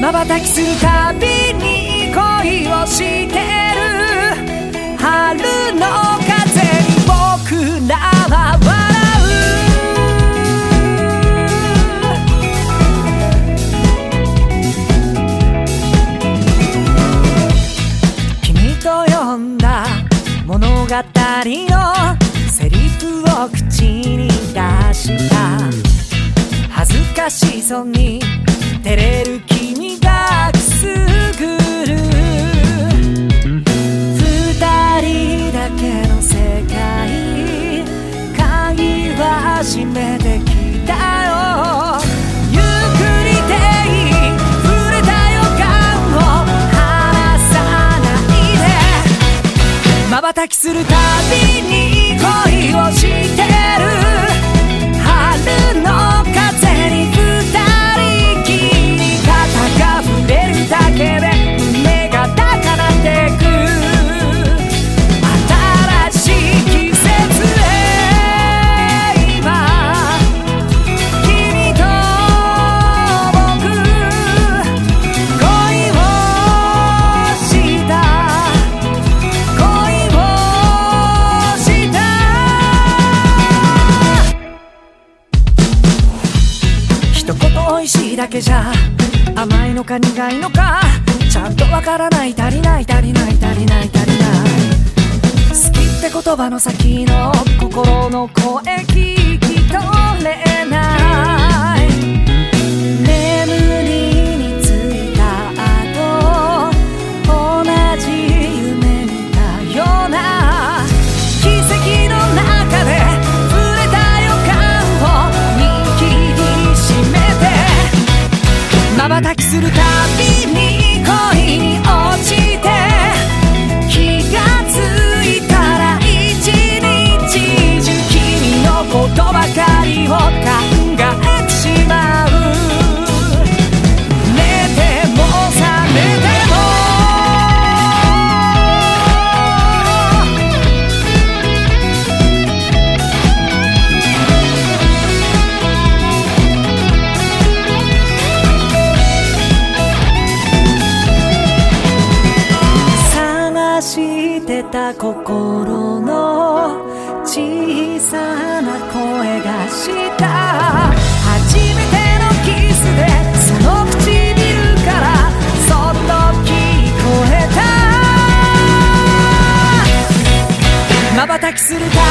瞬きするたびに恋をしてる春の風に僕らは笑う君と読んだ物語のセリフを口に出初めて来たよ。ゆっくりでいい触れた予感を離さないで。瞬きするただけじゃ甘いのか苦いのかちゃんとわからない。足りない足りない足りない足りない。好きって言葉の先の心の声聞瞬きするたびに恋に落心の小さな声がした。初めてのキスでその唇からそっと聞こえた。瞬きするか